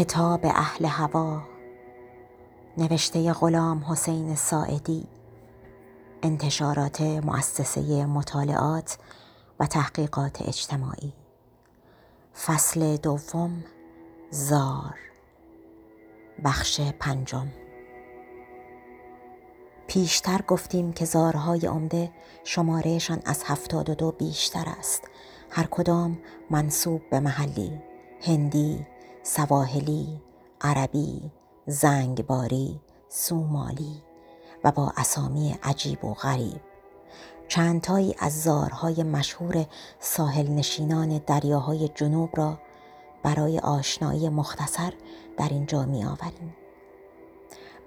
کتاب اهل هوا نوشته غلام حسین ساعدی انتشارات مؤسسه مطالعات و تحقیقات اجتماعی. فصل دوم زار. بخش پنجم. پیشتر گفتیم که زارهای عمده شمارهشان از هفتاد و دو بیشتر است. هر کدام منصوب به محلی هندی سواحلی عربی زنگباری سومالی و با اسامی عجیب و غریب چندتایی از زارهای مشهور ساحل نشینان دریاهای جنوب را برای آشنایی مختصر در اینجا می آوریم.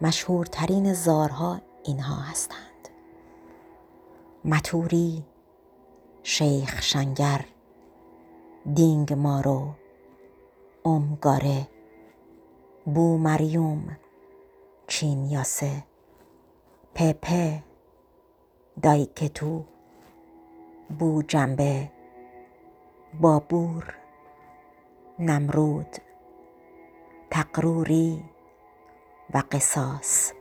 مشهورترین زارها اینها هستند متوری شیخ شنگر دینگ مارو امگاره. بو مریوم چین یاسه. پپه. دایکتو. بو جنبه. بابور. نمرود. تقروری. و قصاص.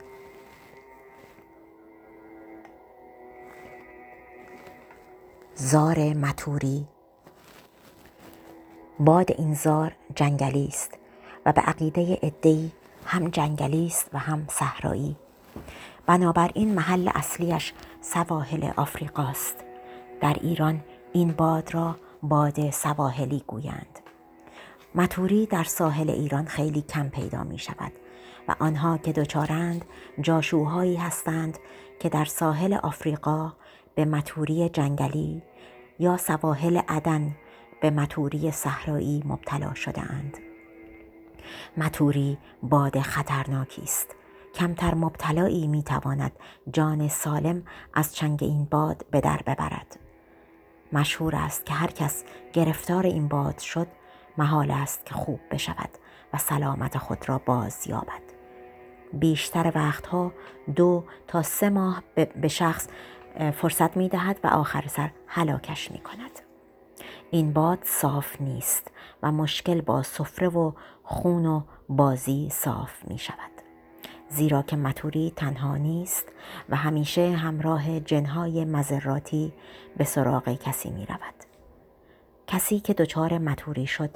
زار متوری. باد این زار جنگلی است و به عقیده عدهای هم جنگلی است و هم صحرایی. بنابراین محل اصلیش سواحل آفریقاست در ایران این باد را باد سواحلی گویند. متوری در ساحل ایران خیلی کم پیدا می شود و آنها که دچارند جاشوهایی هستند که در ساحل آفریقا به متوری جنگلی یا سواحل عدن به متوری صحرایی مبتلا شده اند. متوری باد خطرناکی است. کمتر مبتلایی می تواند جان سالم از چنگ این باد به در ببرد. مشهور است که هر کس گرفتار این باد شد محال است که خوب بشود و سلامت خود را باز یابد. بیشتر وقتها دو تا سه ماه به شخص فرصت می دهد و آخر سر هلاکش می کند. این باد صاف نیست و مشکل با سفره و خون و بازی صاف می شود. زیرا که متوری تنها نیست و همیشه همراه جنهای مذراتی به سراغ کسی می رود. کسی که دچار متوری شد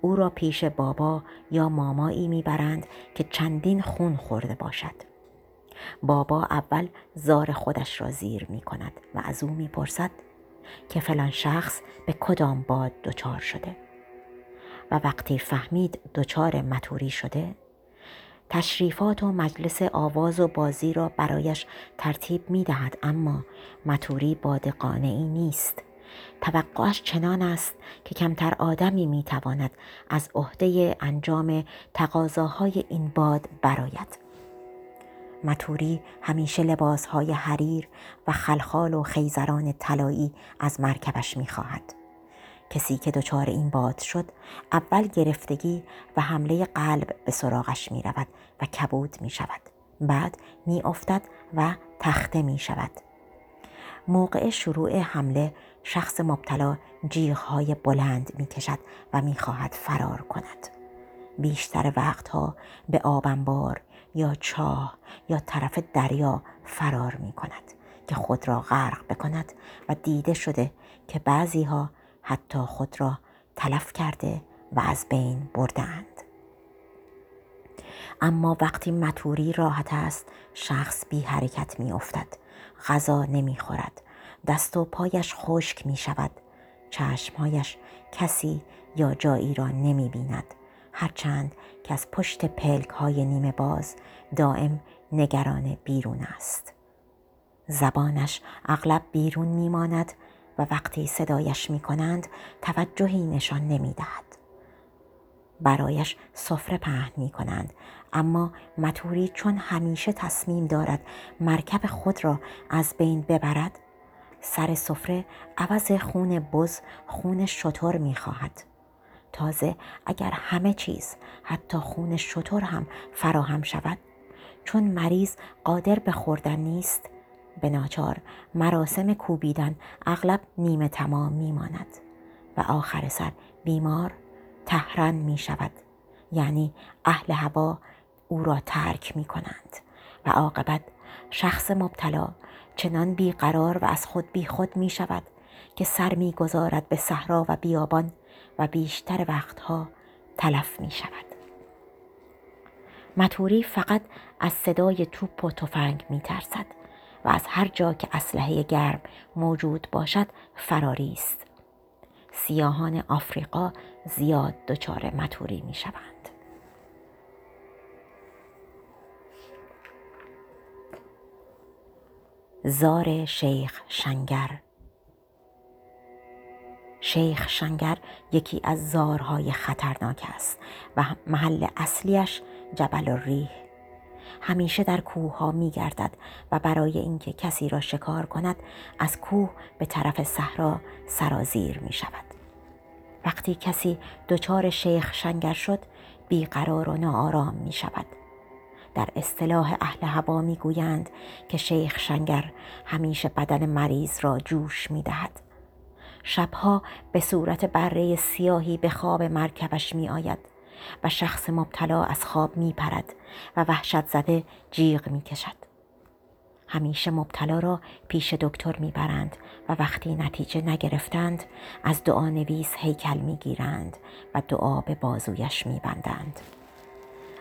او را پیش بابا یا مامایی می‌برند که چندین خون خورده باشد بابا اول زار خودش را زیر می کند و از او می‌پرسد که فلان شخص به کدام باد دچار شده. و وقتی فهمید دچار متوری شده تشریفات و مجلس آواز و بازی را برایش ترتیب می دهد اما متوری باد قانعی نیست. توقعش چنان است که کمتر آدمی می تواند از عهده انجام تقاضاهای این باد براید متوری همیشه لباسهای حریر و خلخال و خیزران طلایی از مرکبش می‌خواهد. کسی که دچار این باد شد اول گرفتگی و حمله قلب به سراغش می رود و کبود می شود بعد می افتد و تخته می شود موقع شروع حمله شخص مبتلا جیغهای بلند می کشد و می خواهد فرار کند. بیشتر وقتها به آبنبار یا چاه یا طرف دریا فرار می کند که خود را غرق بکند و دیده شده که بعضی ها حتی خود را تلف کرده و از بین بردند. اما وقتی متوری راحت است شخص بی حرکت می افتد. غذا نمی خورد. دست و پایش خشک می شود. چشمهایش کسی یا جایی را نمی بیند. هرچند که از پشت پلک های نیمه باز دائم نگران بیرون است. زبانش اغلب بیرون میماند و وقتی صدایش می کنند توجهی نشان نمی دهد. برایش سفره پهن می کنند اما متوری چون همیشه تصمیم دارد مرکب خود را از بین ببرد سر سفره عوض خون بز خون شطور می خواهد. تازه اگر همه چیز حتی خون شطور هم فراهم شود. چون مریض قادر به خوردن نیست به ناچار مراسم کوبیدن اغلب نیمه تمام میماند و آخر سر بیمار تهران می شود یعنی اهل هوا او را ترک می کنند و عاقبت شخص مبتلا چنان بیقرار و از خود بی خود می شود که سر می گذارد به صحرا و بیابان و بیشتر وقتها تلف می شود. متوری فقط از صدای توپ و تفنگ می ترسد و از هر جا که اسلحه گرم موجود باشد فراری است. سیاهان آفریقا زیاد دچار متوری می شوند. زار شیخ شنگر شیخ شنگر یکی از زارهای خطرناک است و محل اصلیش جبل الریح همیشه در کوه ها می گردد و برای اینکه کسی را شکار کند از کوه به طرف صحرا سرازیر می شود. وقتی کسی دچار شیخ شنگر شد بیقرار و ناآرام می شود. در اصطلاح اهل هوا می گویند که شیخ شنگر همیشه بدن مریض را جوش می دهد. شبها به صورت بره سیاهی به خواب مرکبش می آید و شخص مبتلا از خواب می پرد و وحشت زده جیغ می کشد. همیشه مبتلا را پیش دکتر می برند و وقتی نتیجه نگرفتند از دعا نویس هیکل می گیرند و دعا به بازویش می بندند.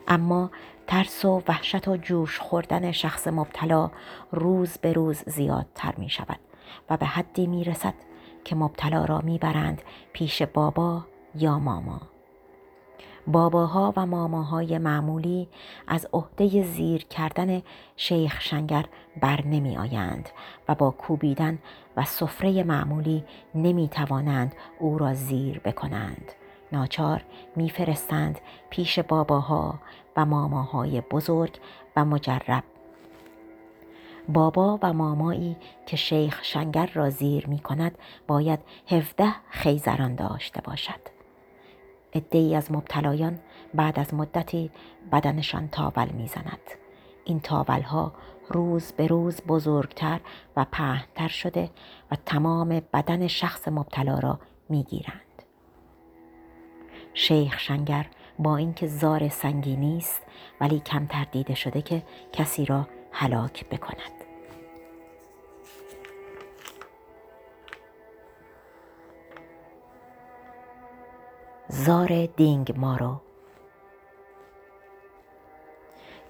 اما ترس و وحشت و جوش خوردن شخص مبتلا روز به روز زیادتر می شود و به حدی می رسد که مبتلا را می برند پیش بابا یا ماما. باباها و ماماهای معمولی از عهده زیر کردن شیخ شنگر بر نمی آیند و با کوبیدن و سفره معمولی نمی توانند او را زیر بکنند. ناچار میفرستند پیش باباها و ماماهای بزرگ و مجرب بابا و مامایی که شیخ شنگر را زیر می کند باید هفده خیزران داشته باشد. ای از مبتلایان بعد از مدتی بدنشان تاول می‌زند. این تاول ها روز به روز بزرگتر و پهنتر شده و تمام بدن شخص مبتلا را می‌گیرند. شیخ شنگر با اینکه زار سنگی نیست ولی کمتر دیده شده که کسی را هلاک بکند. زار دینگ مارو.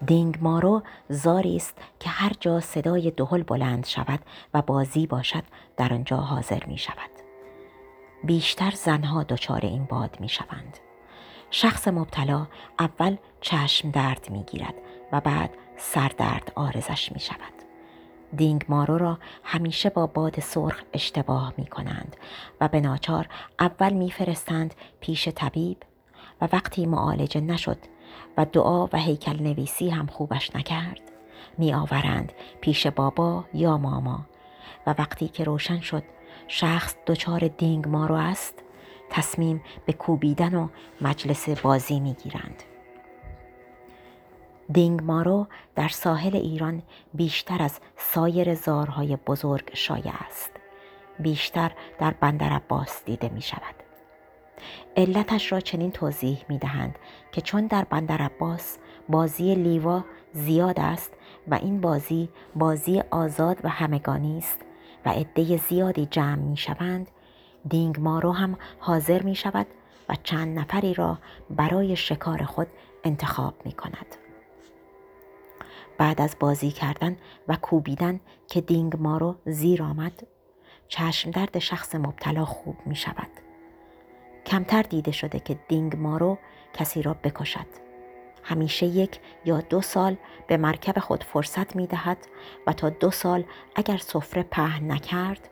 دینگ مارو زاری است که هر جا صدای دهل بلند شود و بازی باشد در آنجا حاضر می شود بیشتر زنها دچار این باد می شوند. شخص مبتلا اول چشم درد می گیرد و بعد سردرد آرزش می شود. دینگ مارو را همیشه با باد سرخ اشتباه می کنند و به ناچار اول می فرستند پیش طبیب و وقتی معالجه نشد و دعا و هیکل نویسی هم خوبش نکرد می آورند پیش بابا یا ماما و وقتی که روشن شد شخص دچار دینگ مارو است تصمیم به کوبیدن و مجلس بازی می گیرند. دینگ مارو در ساحل ایران بیشتر از سایر زارهای بزرگ شایع است. بیشتر در بندر عباس دیده می شود. علتش را چنین توضیح می دهند که چون در بندر عباس بازی لیوا زیاد است و این بازی بازی آزاد و همگانی است و عده زیادی جمع می شوند دینگ مارو هم حاضر می شود و چند نفری را برای شکار خود انتخاب می کند. بعد از بازی کردن و کوبیدن که دینگ مارو زیر آمد چشم درد شخص مبتلا خوب می شود. کمتر دیده شده که دینگ مارو کسی را بکشد. همیشه یک یا دو سال به مرکب خود فرصت می دهد و تا دو سال اگر سفره پهن نکرد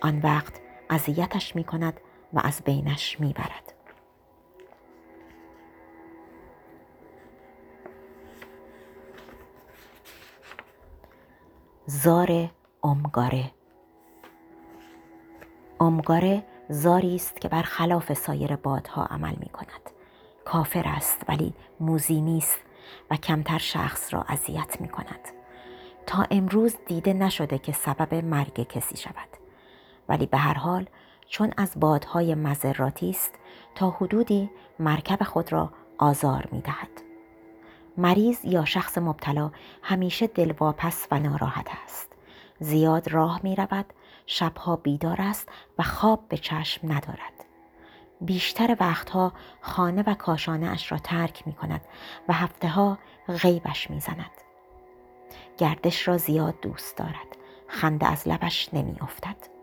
آن وقت اذیتش می کند و از بینش می برد. زار امگاره امگاره زاری است که برخلاف سایر بادها عمل می کند. کافر است ولی موزی نیست و کمتر شخص را اذیت می کند. تا امروز دیده نشده که سبب مرگ کسی شود. ولی به هر حال چون از بادهای مذراتی است تا حدودی مرکب خود را آزار می دهد. مریض یا شخص مبتلا همیشه دلواپس و ناراحت است. زیاد راه می رود، شبها بیدار است و خواب به چشم ندارد. بیشتر وقتها خانه و کاشانه اش را ترک می کند و هفته ها غیبش می زند. گردش را زیاد دوست دارد. خنده از لبش نمی افتد.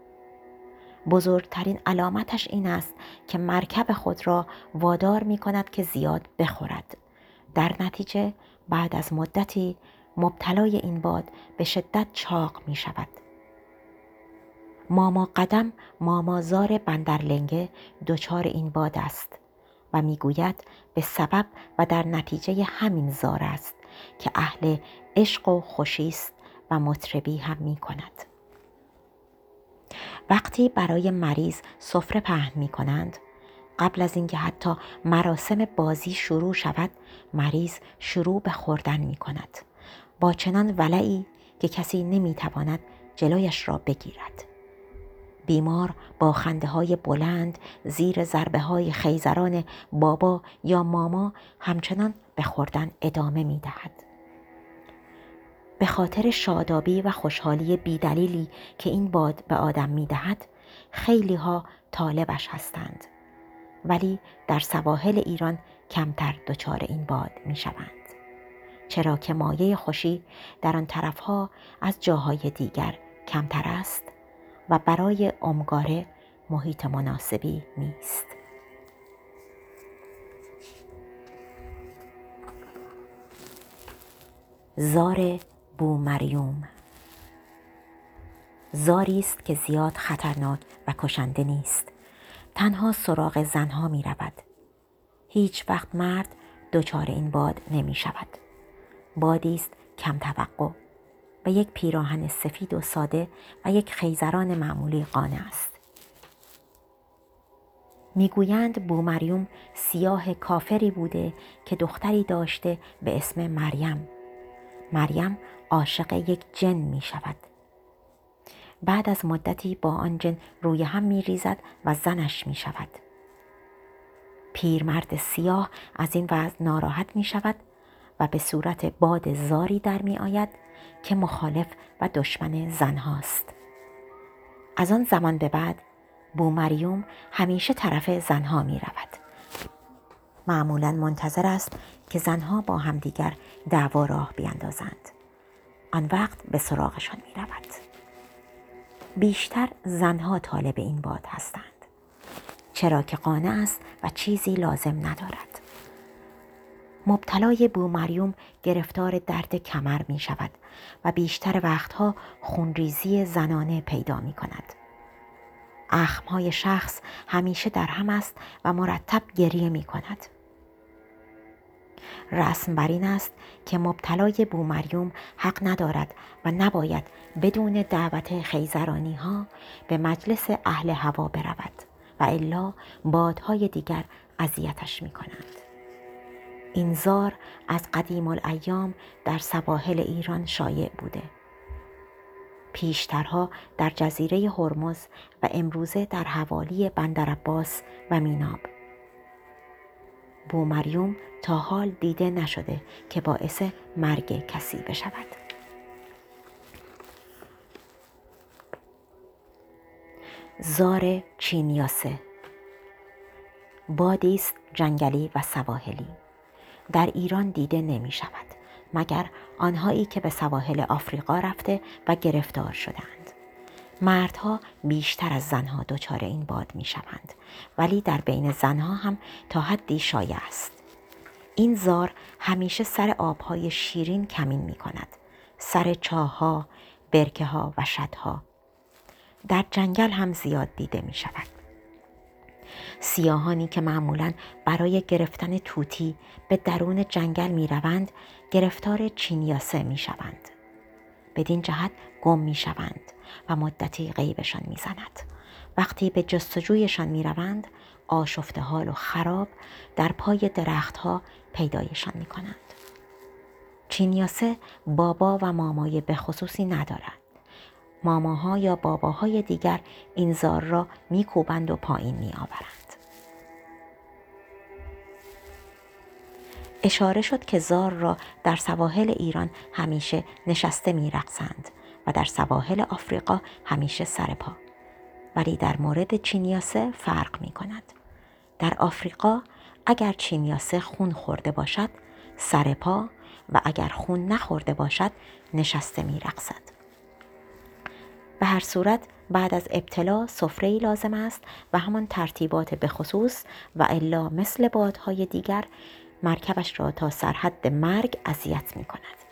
بزرگترین علامتش این است که مرکب خود را وادار می کند که زیاد بخورد. در نتیجه بعد از مدتی مبتلای این باد به شدت چاق می شود. ماما قدم مامازار بندرلنگه دچار این باد است و می‌گوید به سبب و در نتیجه همین زار است که اهل عشق و خوشی است و مطربی هم می کند. وقتی برای مریض سفره پهن می کنند قبل از اینکه حتی مراسم بازی شروع شود مریض شروع به خوردن می کند با چنان ولعی که کسی نمی تواند جلویش را بگیرد. بیمار با خنده های بلند زیر ضربه های خیزران بابا یا ماما همچنان به خوردن ادامه می دهد. به خاطر شادابی و خوشحالی بیدلیلی که این باد به آدم می دهد خیلی ها طالبش هستند ولی در سواحل ایران کمتر دچار این باد می شوند. چرا که مایه خوشی در آن طرفها از جاهای دیگر کمتر است و برای امگاره محیط مناسبی نیست. زار بو مریوم زاری است که زیاد خطرناک و کشنده نیست. تنها سراغ زنها می رود. هیچ وقت مرد دچار این باد نمی شود. بادی است کم توقع و یک پیراهن سفید و ساده و یک خیزران معمولی قانه است. می‌گویند بومریوم سیاه کافری بوده که دختری داشته به اسم مریم. مریم عاشق یک جن می شود بعد از مدتی با آن جن روی هم می ریزد و زنش می شود پیرمرد سیاه از این وضع ناراحت می شود و به صورت باد زاری در می آید که مخالف و دشمن زن هاست. از آن زمان به بعد بومریوم همیشه طرف زنها می رود. معمولا منتظر است که زنها با همدیگر دعوا راه بیندازند. آن وقت به سراغشان می رود. بیشتر زنها طالب این باد هستند. چرا که قانع است و چیزی لازم ندارد. مبتلای بومریوم گرفتار درد کمر می شود و بیشتر وقتها خونریزی زنانه پیدا می کند. اخمهای شخص همیشه در هم است و مرتب گریه می کند. رسم بر این است که مبتلای بومریوم حق ندارد و نباید بدون دعوت خیزرانی ها به مجلس اهل هوا برود و الا بادهای دیگر اذیتش می کنند. این زار از قدیم الایام در سواحل ایران شایع بوده. پیشترها در جزیره هرمز و امروزه در حوالی بندر عباس و میناب. بومریوم تا حال دیده نشده که باعث مرگ کسی بشود. زار چینیاسه بادی است جنگلی و سواحلی. در ایران دیده نمی شود مگر آنهایی که به سواحل آفریقا رفته و گرفتار شدند مردها بیشتر از زنها دچار این باد می شوند ولی در بین زنها هم تا حدی شایع است. این زار همیشه سر آبهای شیرین کمین می کند سر چاها، برکه ها و شدها. در جنگل هم زیاد دیده می شود سیاهانی که معمولا برای گرفتن توتی به درون جنگل می روند گرفتار چینیاسه می شوند. بدین جهت گم می شوند و مدتی غیبشان می زند. وقتی به جستجویشان می روند آشفته حال و خراب در پای درختها پیدایشان می کنند. چینیاسه بابا و مامای به خصوصی ندارند. ماماها یا باباهای دیگر این زار را میکوبند و پایین میآورند اشاره شد که زار را در سواحل ایران همیشه نشسته می رقصند و در سواحل آفریقا همیشه سرپا ولی در مورد چینیاسه فرق می کند. در آفریقا اگر چینیاسه خون خورده باشد سرپا و اگر خون نخورده باشد نشسته می رقصد. به هر صورت بعد از ابتلا سفره لازم است و همان ترتیبات به خصوص و الا مثل بادهای دیگر مرکبش را تا سرحد مرگ اذیت می کند.